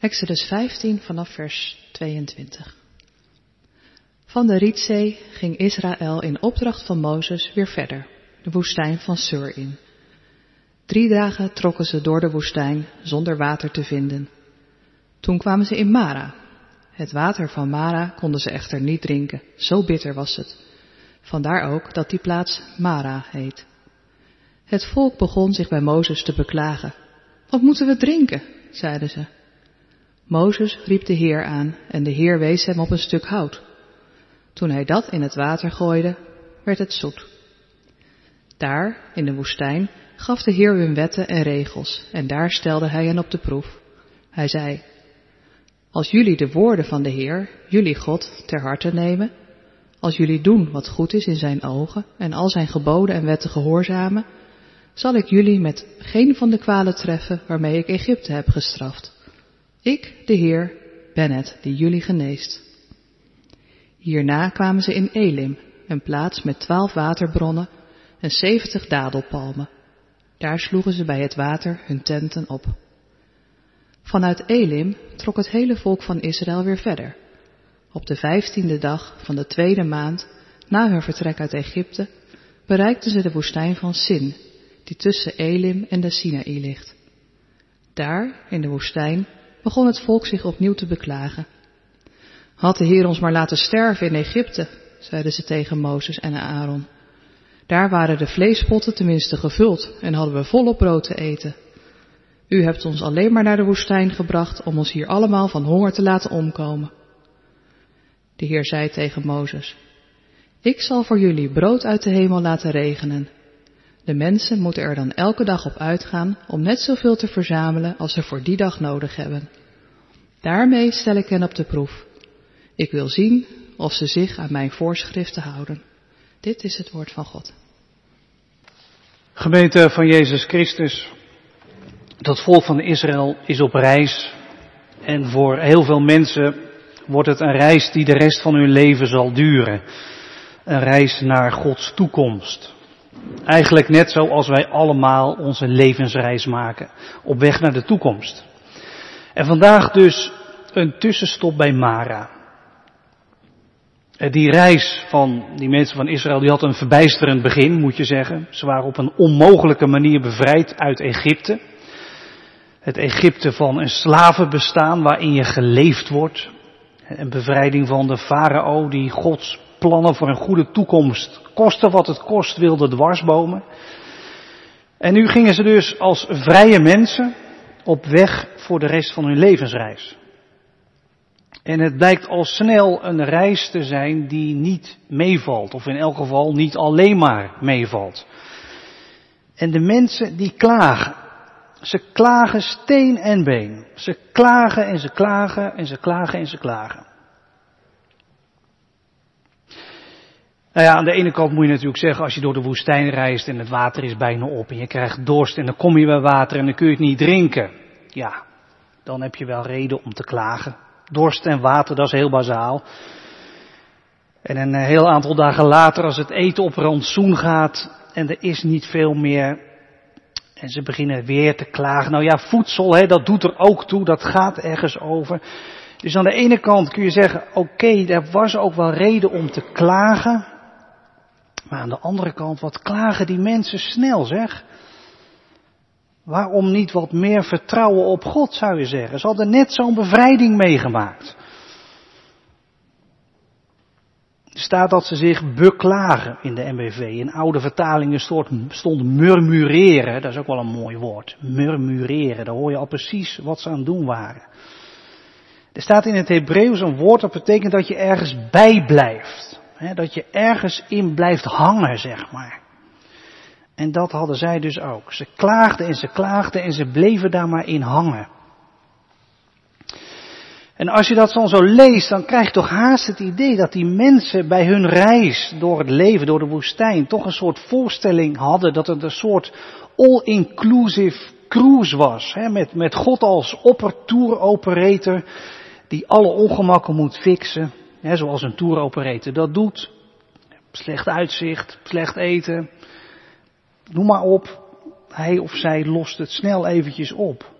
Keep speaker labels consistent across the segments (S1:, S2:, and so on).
S1: Exodus 15 vanaf vers 22. Van de Rietzee ging Israël in opdracht van Mozes weer verder, de woestijn van Sur in. Drie dagen trokken ze door de woestijn zonder water te vinden. Toen kwamen ze in Mara. Het water van Mara konden ze echter niet drinken, zo bitter was het. Vandaar ook dat die plaats Mara heet. Het volk begon zich bij Mozes te beklagen. Wat moeten we drinken? zeiden ze. Mozes riep de Heer aan en de Heer wees hem op een stuk hout. Toen hij dat in het water gooide, werd het zoet. Daar, in de woestijn, gaf de Heer hun wetten en regels en daar stelde hij hen op de proef. Hij zei, als jullie de woorden van de Heer, jullie God, ter harte nemen, als jullie doen wat goed is in zijn ogen en al zijn geboden en wetten gehoorzamen, zal ik jullie met geen van de kwalen treffen waarmee ik Egypte heb gestraft. Ik, de Heer, ben het die jullie geneest. Hierna kwamen ze in Elim, een plaats met twaalf waterbronnen en zeventig dadelpalmen. Daar sloegen ze bij het water hun tenten op. Vanuit Elim trok het hele volk van Israël weer verder. Op de vijftiende dag van de tweede maand na hun vertrek uit Egypte bereikten ze de woestijn van Sin, die tussen Elim en de Sinaï ligt. Daar, in de woestijn, begon het volk zich opnieuw te beklagen. Had de Heer ons maar laten sterven in Egypte, zeiden ze tegen Mozes en Aaron. Daar waren de vleespotten tenminste gevuld en hadden we volop brood te eten. U hebt ons alleen maar naar de woestijn gebracht om ons hier allemaal van honger te laten omkomen. De Heer zei tegen Mozes, ik zal voor jullie brood uit de hemel laten regenen. De mensen moeten er dan elke dag op uitgaan om net zoveel te verzamelen als ze voor die dag nodig hebben. Daarmee stel ik hen op de proef. Ik wil zien of ze zich aan mijn voorschriften houden. Dit is het woord van God.
S2: Gemeente van Jezus Christus, dat volk van Israël is op reis en voor heel veel mensen wordt het een reis die de rest van hun leven zal duren. Een reis naar Gods toekomst. Eigenlijk net zoals wij allemaal onze levensreis maken, op weg naar de toekomst. En vandaag dus een tussenstop bij Mara. Die reis van die mensen van Israël, die had een verbijsterend begin, moet je zeggen. Ze waren op een onmogelijke manier bevrijd uit Egypte. Het Egypte van een slavenbestaan waarin je geleefd wordt. Een bevrijding van de farao die Gods plannen voor een goede toekomst, koste wat het kost, wilde dwarsbomen. En nu gingen ze dus als vrije mensen op weg voor de rest van hun levensreis. En het blijkt al snel een reis te zijn die niet meevalt, of in elk geval niet alleen maar meevalt. En de mensen die klagen. Ze klagen steen en been. Ze klagen en ze klagen en ze klagen en ze klagen. Nou ja, aan de ene kant moet je natuurlijk zeggen, als je door de woestijn reist en het water is bijna op en je krijgt dorst en dan kom je bij water en dan kun je het niet drinken. Ja, dan heb je wel reden om te klagen. Dorst en water, dat is heel bazaal. En een heel aantal dagen later, als het eten op rantsoen gaat en er is niet veel meer, en ze beginnen weer te klagen. Nou ja, voedsel, hè, dat doet er ook toe, dat gaat ergens over. Dus aan de ene kant kun je zeggen, oké, okay, er was ook wel reden om te klagen. Maar aan de andere kant, wat klagen die mensen snel zeg. Waarom niet wat meer vertrouwen op God, zou je zeggen? Ze hadden net zo'n bevrijding meegemaakt. Er staat dat ze zich beklagen in de MBV. In oude vertalingen stond murmureren. Dat is ook wel een mooi woord. Murmureren. Daar hoor je al precies wat ze aan het doen waren. Er staat in het Hebreeuws een woord dat betekent dat je ergens bij blijft. Dat je ergens in blijft hangen, zeg maar. En dat hadden zij dus ook. Ze klaagden en ze klaagden en ze bleven daar maar in hangen. En als je dat dan zo leest, dan krijg je toch haast het idee dat die mensen bij hun reis door het leven, door de woestijn, toch een soort voorstelling hadden dat het een soort all-inclusive cruise was. Hè, met, met God als opper operator die alle ongemakken moet fixen. Zoals een tour operator dat doet. Slecht uitzicht, slecht eten, noem maar op, hij of zij lost het snel eventjes op.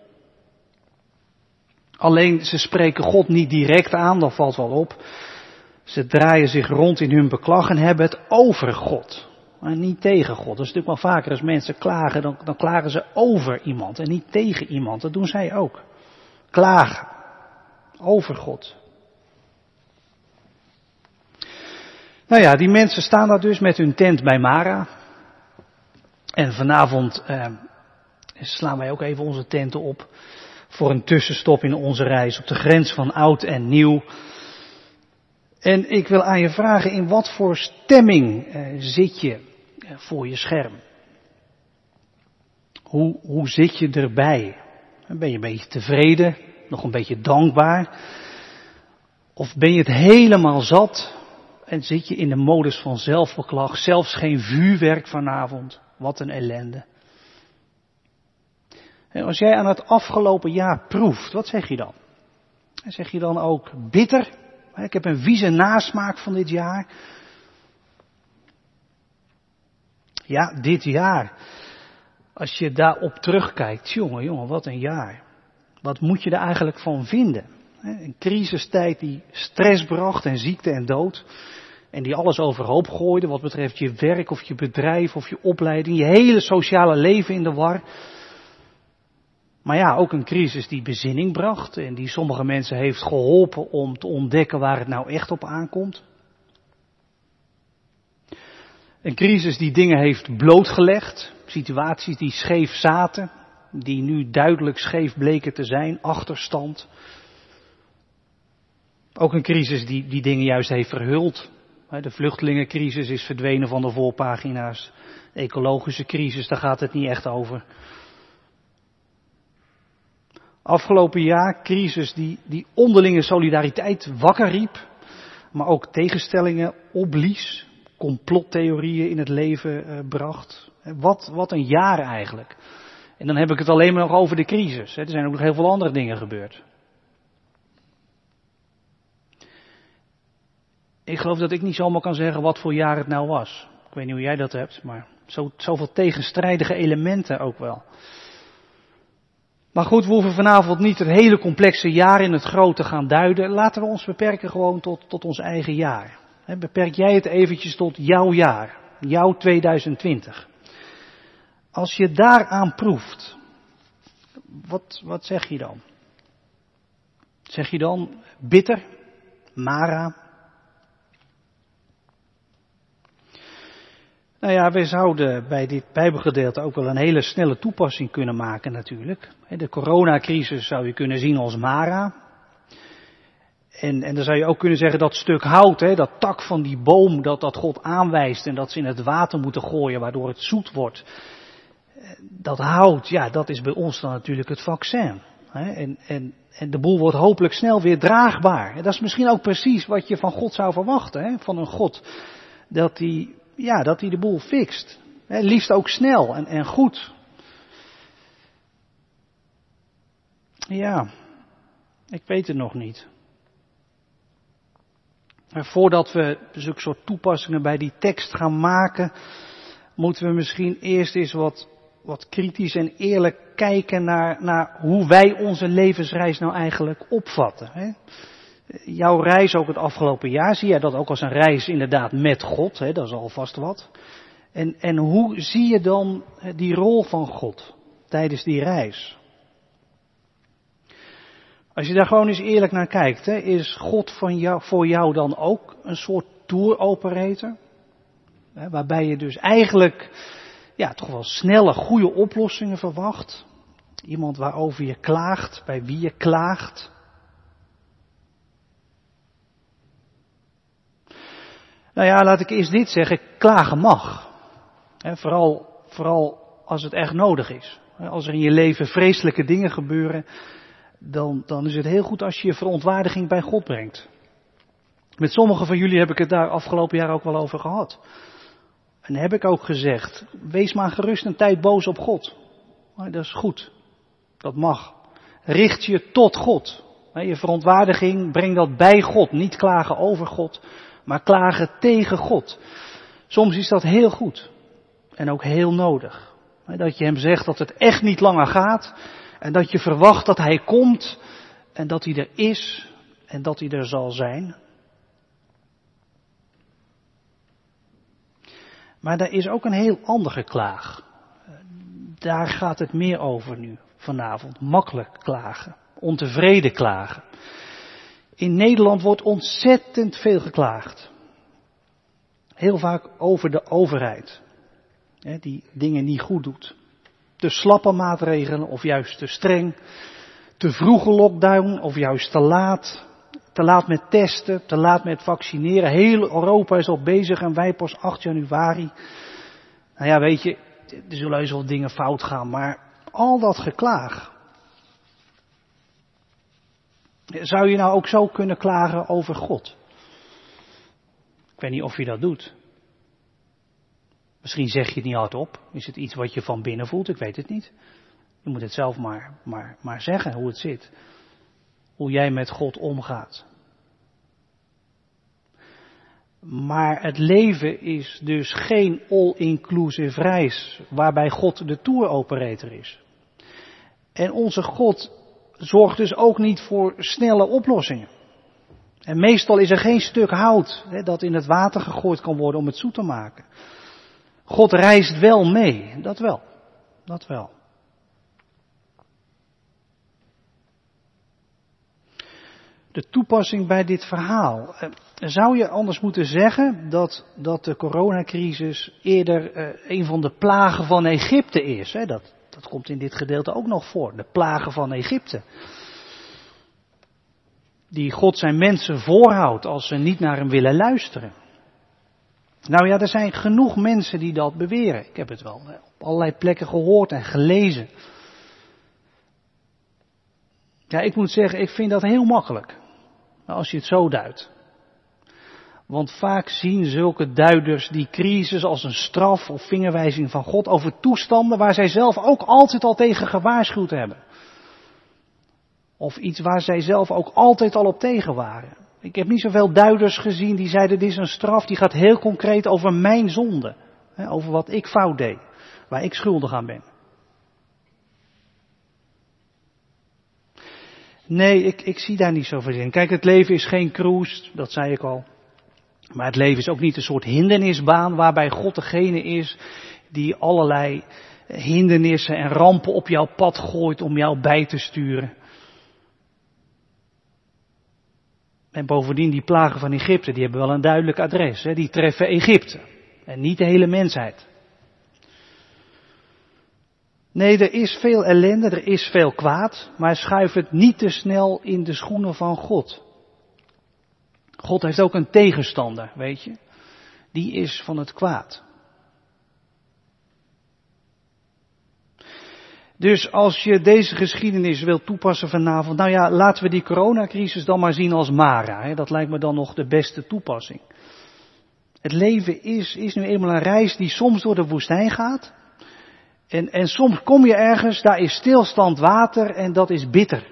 S2: Alleen ze spreken God niet direct aan, dat valt wel op. Ze draaien zich rond in hun beklag en hebben het over God. Maar niet tegen God. Dat is natuurlijk wel vaker als mensen klagen, dan, dan klagen ze over iemand en niet tegen iemand. Dat doen zij ook. Klagen. Over God. Nou ja, die mensen staan daar dus met hun tent bij Mara. En vanavond eh, slaan wij ook even onze tenten op voor een tussenstop in onze reis op de grens van oud en nieuw. En ik wil aan je vragen, in wat voor stemming eh, zit je eh, voor je scherm? Hoe, hoe zit je erbij? Ben je een beetje tevreden? Nog een beetje dankbaar? Of ben je het helemaal zat en zit je in de modus van zelfbeklag? Zelfs geen vuurwerk vanavond. Wat een ellende. En als jij aan het afgelopen jaar proeft, wat zeg je dan? Zeg je dan ook bitter? Ik heb een vieze nasmaak van dit jaar. Ja, dit jaar. Als je daarop terugkijkt, jongen, jongen, wat een jaar. Wat moet je er eigenlijk van vinden? Een crisistijd die stress bracht en ziekte en dood. En die alles overhoop gooide wat betreft je werk of je bedrijf of je opleiding, je hele sociale leven in de war. Maar ja, ook een crisis die bezinning bracht en die sommige mensen heeft geholpen om te ontdekken waar het nou echt op aankomt. Een crisis die dingen heeft blootgelegd, situaties die scheef zaten, die nu duidelijk scheef bleken te zijn, achterstand. Ook een crisis die, die dingen juist heeft verhuld. De vluchtelingencrisis is verdwenen van de voorpagina's. De ecologische crisis, daar gaat het niet echt over. Afgelopen jaar crisis die, die onderlinge solidariteit wakker riep, maar ook tegenstellingen opblies, complottheorieën in het leven uh, bracht. Wat, wat een jaar eigenlijk. En dan heb ik het alleen maar nog over de crisis. Er zijn ook nog heel veel andere dingen gebeurd. Ik geloof dat ik niet zomaar kan zeggen wat voor jaar het nou was. Ik weet niet hoe jij dat hebt, maar zo, zoveel tegenstrijdige elementen ook wel. Maar goed, we hoeven vanavond niet het hele complexe jaar in het grote gaan duiden. Laten we ons beperken gewoon tot, tot ons eigen jaar. beperk jij het eventjes tot jouw jaar, jouw 2020. Als je daaraan proeft, wat, wat zeg je dan? Zeg je dan bitter, Mara, Nou ja, wij zouden bij dit Bijbelgedeelte ook wel een hele snelle toepassing kunnen maken natuurlijk. De coronacrisis zou je kunnen zien als Mara. En, en dan zou je ook kunnen zeggen dat stuk hout, hè, dat tak van die boom, dat dat God aanwijst en dat ze in het water moeten gooien waardoor het zoet wordt. Dat hout, ja, dat is bij ons dan natuurlijk het vaccin. Hè. En, en, en de boel wordt hopelijk snel weer draagbaar. En dat is misschien ook precies wat je van God zou verwachten, hè, van een God. Dat die ja, dat hij de boel fixt. Liefst ook snel en, en goed. Ja, ik weet het nog niet. Maar voordat we zulke soort toepassingen bij die tekst gaan maken, moeten we misschien eerst eens wat, wat kritisch en eerlijk kijken naar, naar hoe wij onze levensreis nou eigenlijk opvatten. Hè? Jouw reis ook het afgelopen jaar, zie jij dat ook als een reis inderdaad met God, hè, dat is alvast wat. En, en hoe zie je dan die rol van God tijdens die reis? Als je daar gewoon eens eerlijk naar kijkt, hè, is God van jou, voor jou dan ook een soort tour operator? Hè, waarbij je dus eigenlijk ja, toch wel snelle, goede oplossingen verwacht. Iemand waarover je klaagt, bij wie je klaagt. Nou ja, laat ik eerst dit zeggen, klagen mag. vooral, vooral als het echt nodig is. Als er in je leven vreselijke dingen gebeuren, dan, dan is het heel goed als je je verontwaardiging bij God brengt. Met sommigen van jullie heb ik het daar afgelopen jaar ook wel over gehad. En heb ik ook gezegd, wees maar gerust een tijd boos op God. Dat is goed. Dat mag. Richt je tot God. Je verontwaardiging, breng dat bij God. Niet klagen over God, maar klagen tegen God. Soms is dat heel goed en ook heel nodig. Dat je hem zegt dat het echt niet langer gaat en dat je verwacht dat hij komt en dat hij er is en dat hij er zal zijn. Maar er is ook een heel andere klaag. Daar gaat het meer over nu vanavond. Makkelijk klagen, ontevreden klagen. In Nederland wordt ontzettend veel geklaagd. Heel vaak over de overheid, die dingen niet goed doet. Te slappe maatregelen of juist te streng. Te vroege lockdown of juist te laat. Te laat met testen, te laat met vaccineren. Heel Europa is al bezig en wij pas 8 januari. Nou ja, weet je, er zullen heus wel dingen fout gaan, maar al dat geklaag. Zou je nou ook zo kunnen klagen over God? Ik weet niet of je dat doet. Misschien zeg je het niet hardop. Is het iets wat je van binnen voelt? Ik weet het niet. Je moet het zelf maar, maar, maar zeggen hoe het zit. Hoe jij met God omgaat. Maar het leven is dus geen all-inclusive reis waarbij God de tour operator is. En onze God zorgt dus ook niet voor snelle oplossingen. En meestal is er geen stuk hout hè, dat in het water gegooid kan worden om het zoet te maken. God reist wel mee, dat wel. Dat wel. De toepassing bij dit verhaal. Eh, zou je anders moeten zeggen dat, dat de coronacrisis eerder uh, een van de plagen van Egypte is? Hè? Dat, dat komt in dit gedeelte ook nog voor. De plagen van Egypte. Die God zijn mensen voorhoudt als ze niet naar hem willen luisteren. Nou ja, er zijn genoeg mensen die dat beweren. Ik heb het wel op allerlei plekken gehoord en gelezen. Ja, ik moet zeggen, ik vind dat heel makkelijk. Als je het zo duidt. Want vaak zien zulke duiders die crisis als een straf of vingerwijzing van God over toestanden waar zij zelf ook altijd al tegen gewaarschuwd hebben. Of iets waar zij zelf ook altijd al op tegen waren. Ik heb niet zoveel duiders gezien die zeiden dit is een straf die gaat heel concreet over mijn zonde. Over wat ik fout deed. Waar ik schuldig aan ben. Nee, ik, ik zie daar niet zoveel in. Kijk, het leven is geen cruise, dat zei ik al. Maar het leven is ook niet een soort hindernisbaan waarbij God degene is die allerlei hindernissen en rampen op jouw pad gooit om jou bij te sturen. En bovendien die plagen van Egypte, die hebben wel een duidelijk adres. Hè? Die treffen Egypte en niet de hele mensheid. Nee, er is veel ellende, er is veel kwaad, maar schuif het niet te snel in de schoenen van God. God heeft ook een tegenstander, weet je. Die is van het kwaad. Dus als je deze geschiedenis wilt toepassen vanavond, nou ja, laten we die coronacrisis dan maar zien als Mara. Hè? Dat lijkt me dan nog de beste toepassing. Het leven is, is nu eenmaal een reis die soms door de woestijn gaat. En, en soms kom je ergens, daar is stilstand water en dat is bitter.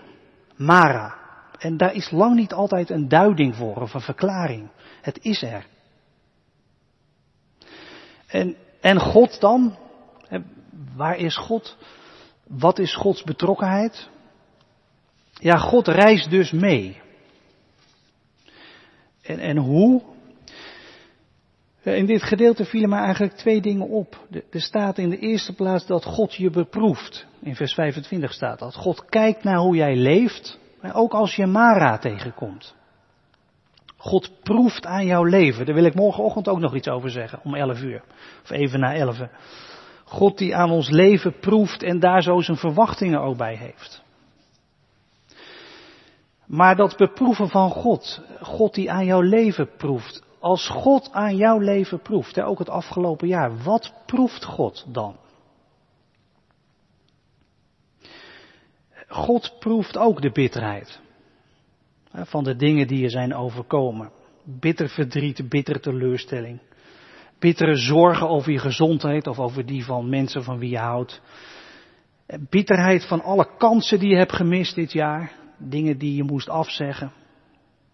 S2: Mara. En daar is lang niet altijd een duiding voor of een verklaring. Het is er. En, en God dan? Waar is God? Wat is Gods betrokkenheid? Ja, God reist dus mee. En, en hoe? In dit gedeelte vielen mij eigenlijk twee dingen op. Er staat in de eerste plaats dat God je beproeft. In vers 25 staat dat. God kijkt naar hoe jij leeft, maar ook als je Mara tegenkomt. God proeft aan jouw leven. Daar wil ik morgenochtend ook nog iets over zeggen, om 11 uur. Of even na 11. God die aan ons leven proeft en daar zo zijn verwachtingen ook bij heeft. Maar dat beproeven van God, God die aan jouw leven proeft, als God aan jouw leven proeft, ook het afgelopen jaar, wat proeft God dan? God proeft ook de bitterheid van de dingen die je zijn overkomen. Bitter verdriet, bittere teleurstelling. Bittere zorgen over je gezondheid of over die van mensen van wie je houdt. Bitterheid van alle kansen die je hebt gemist dit jaar. Dingen die je moest afzeggen.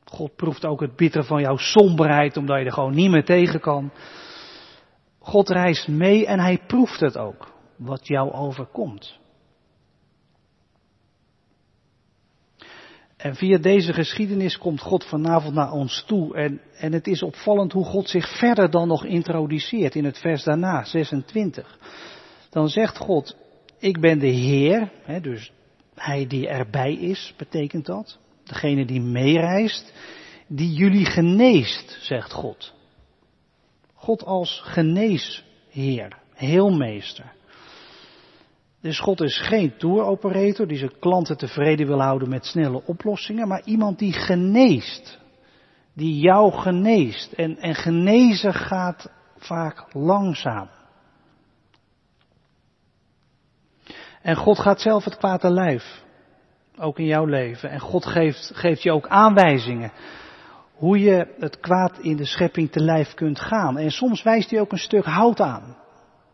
S2: God proeft ook het bittere van jouw somberheid omdat je er gewoon niet meer tegen kan. God reist mee en hij proeft het ook. Wat jou overkomt. En via deze geschiedenis komt God vanavond naar ons toe. En, en het is opvallend hoe God zich verder dan nog introduceert in het vers daarna, 26. Dan zegt God, ik ben de Heer, hè, dus hij die erbij is, betekent dat. Degene die meereist, die jullie geneest, zegt God. God als geneesheer, heelmeester. Dus God is geen tour-operator die zijn klanten tevreden wil houden met snelle oplossingen, maar iemand die geneest. Die jou geneest. En, en genezen gaat vaak langzaam. En God gaat zelf het kwaad te lijf. Ook in jouw leven. En God geeft, geeft je ook aanwijzingen. Hoe je het kwaad in de schepping te lijf kunt gaan. En soms wijst hij ook een stuk hout aan.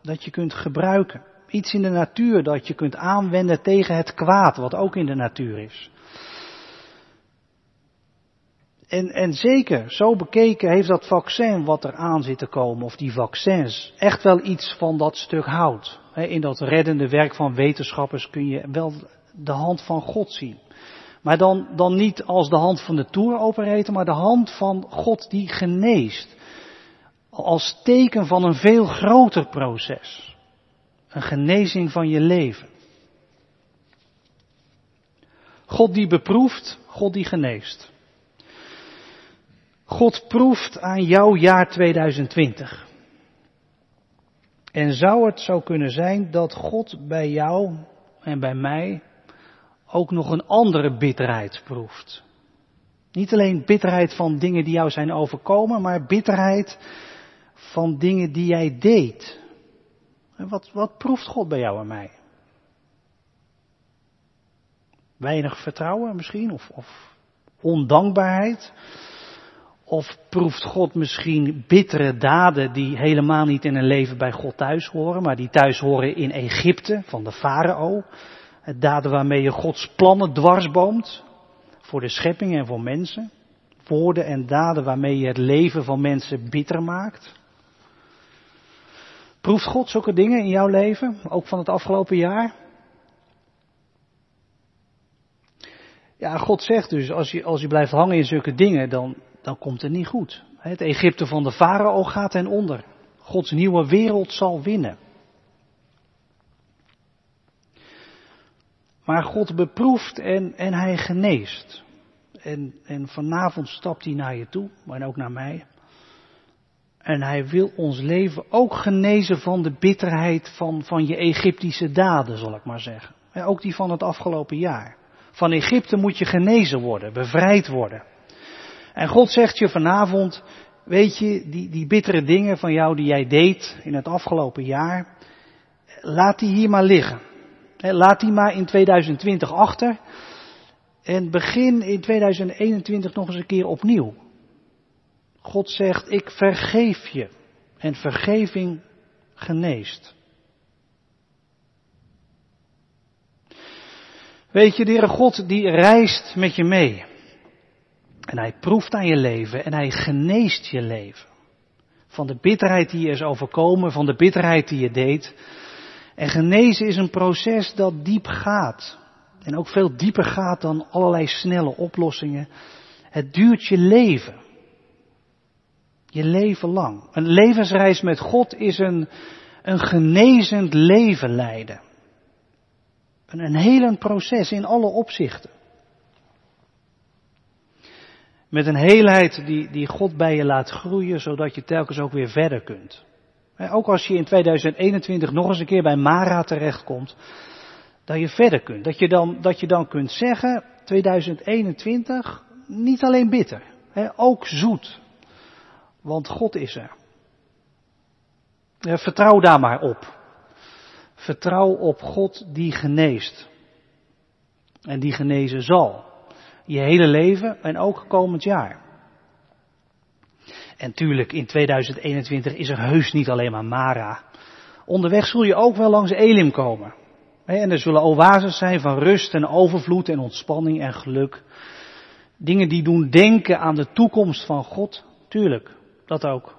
S2: Dat je kunt gebruiken. Iets in de natuur dat je kunt aanwenden tegen het kwaad, wat ook in de natuur is. En, en zeker, zo bekeken heeft dat vaccin wat er aan zit te komen, of die vaccins, echt wel iets van dat stuk hout. In dat reddende werk van wetenschappers kun je wel de hand van God zien. Maar dan, dan niet als de hand van de tour operator, maar de hand van God die geneest. Als teken van een veel groter proces. Een genezing van je leven. God die beproeft, God die geneest. God proeft aan jouw jaar 2020. En zou het zo kunnen zijn dat God bij jou en bij mij ook nog een andere bitterheid proeft? Niet alleen bitterheid van dingen die jou zijn overkomen, maar bitterheid van dingen die jij deed. Wat, wat proeft God bij jou en mij? Weinig vertrouwen misschien, of, of ondankbaarheid? Of proeft God misschien bittere daden die helemaal niet in een leven bij God thuis horen, maar die thuis horen in Egypte van de farao? Daden waarmee je Gods plannen dwarsboomt voor de schepping en voor mensen. Woorden en daden waarmee je het leven van mensen bitter maakt. Proeft God zulke dingen in jouw leven, ook van het afgelopen jaar? Ja, God zegt dus, als je, als je blijft hangen in zulke dingen, dan, dan komt het niet goed. Het Egypte van de farao gaat ten onder. Gods nieuwe wereld zal winnen. Maar God beproeft en, en hij geneest. En, en vanavond stapt hij naar je toe, maar ook naar mij. En hij wil ons leven ook genezen van de bitterheid van, van je Egyptische daden, zal ik maar zeggen. ook die van het afgelopen jaar. Van Egypte moet je genezen worden, bevrijd worden. En God zegt je vanavond, weet je, die, die bittere dingen van jou die jij deed in het afgelopen jaar, laat die hier maar liggen. Laat die maar in 2020 achter. En begin in 2021 nog eens een keer opnieuw. God zegt, ik vergeef je. En vergeving geneest. Weet je, de God die reist met je mee. En hij proeft aan je leven en hij geneest je leven. Van de bitterheid die je is overkomen, van de bitterheid die je deed. En genezen is een proces dat diep gaat. En ook veel dieper gaat dan allerlei snelle oplossingen. Het duurt je leven. Je leven lang. Een levensreis met God is een, een genezend leven leiden. Een, een helend proces in alle opzichten. Met een heelheid die, die God bij je laat groeien, zodat je telkens ook weer verder kunt. Ook als je in 2021 nog eens een keer bij Mara terechtkomt, dat je verder kunt. Dat je dan, dat je dan kunt zeggen, 2021, niet alleen bitter, ook zoet. Want God is er. Vertrouw daar maar op. Vertrouw op God die geneest. En die genezen zal. Je hele leven en ook komend jaar. En tuurlijk, in 2021 is er heus niet alleen maar Mara. Onderweg zul je ook wel langs Elim komen. En er zullen oases zijn van rust en overvloed en ontspanning en geluk. Dingen die doen denken aan de toekomst van God. Tuurlijk, dat ook.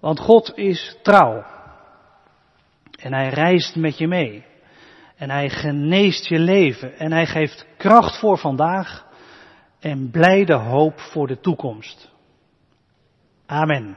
S2: Want God is trouw. En hij reist met je mee. En hij geneest je leven. En hij geeft kracht voor vandaag en blijde hoop voor de toekomst. Amen.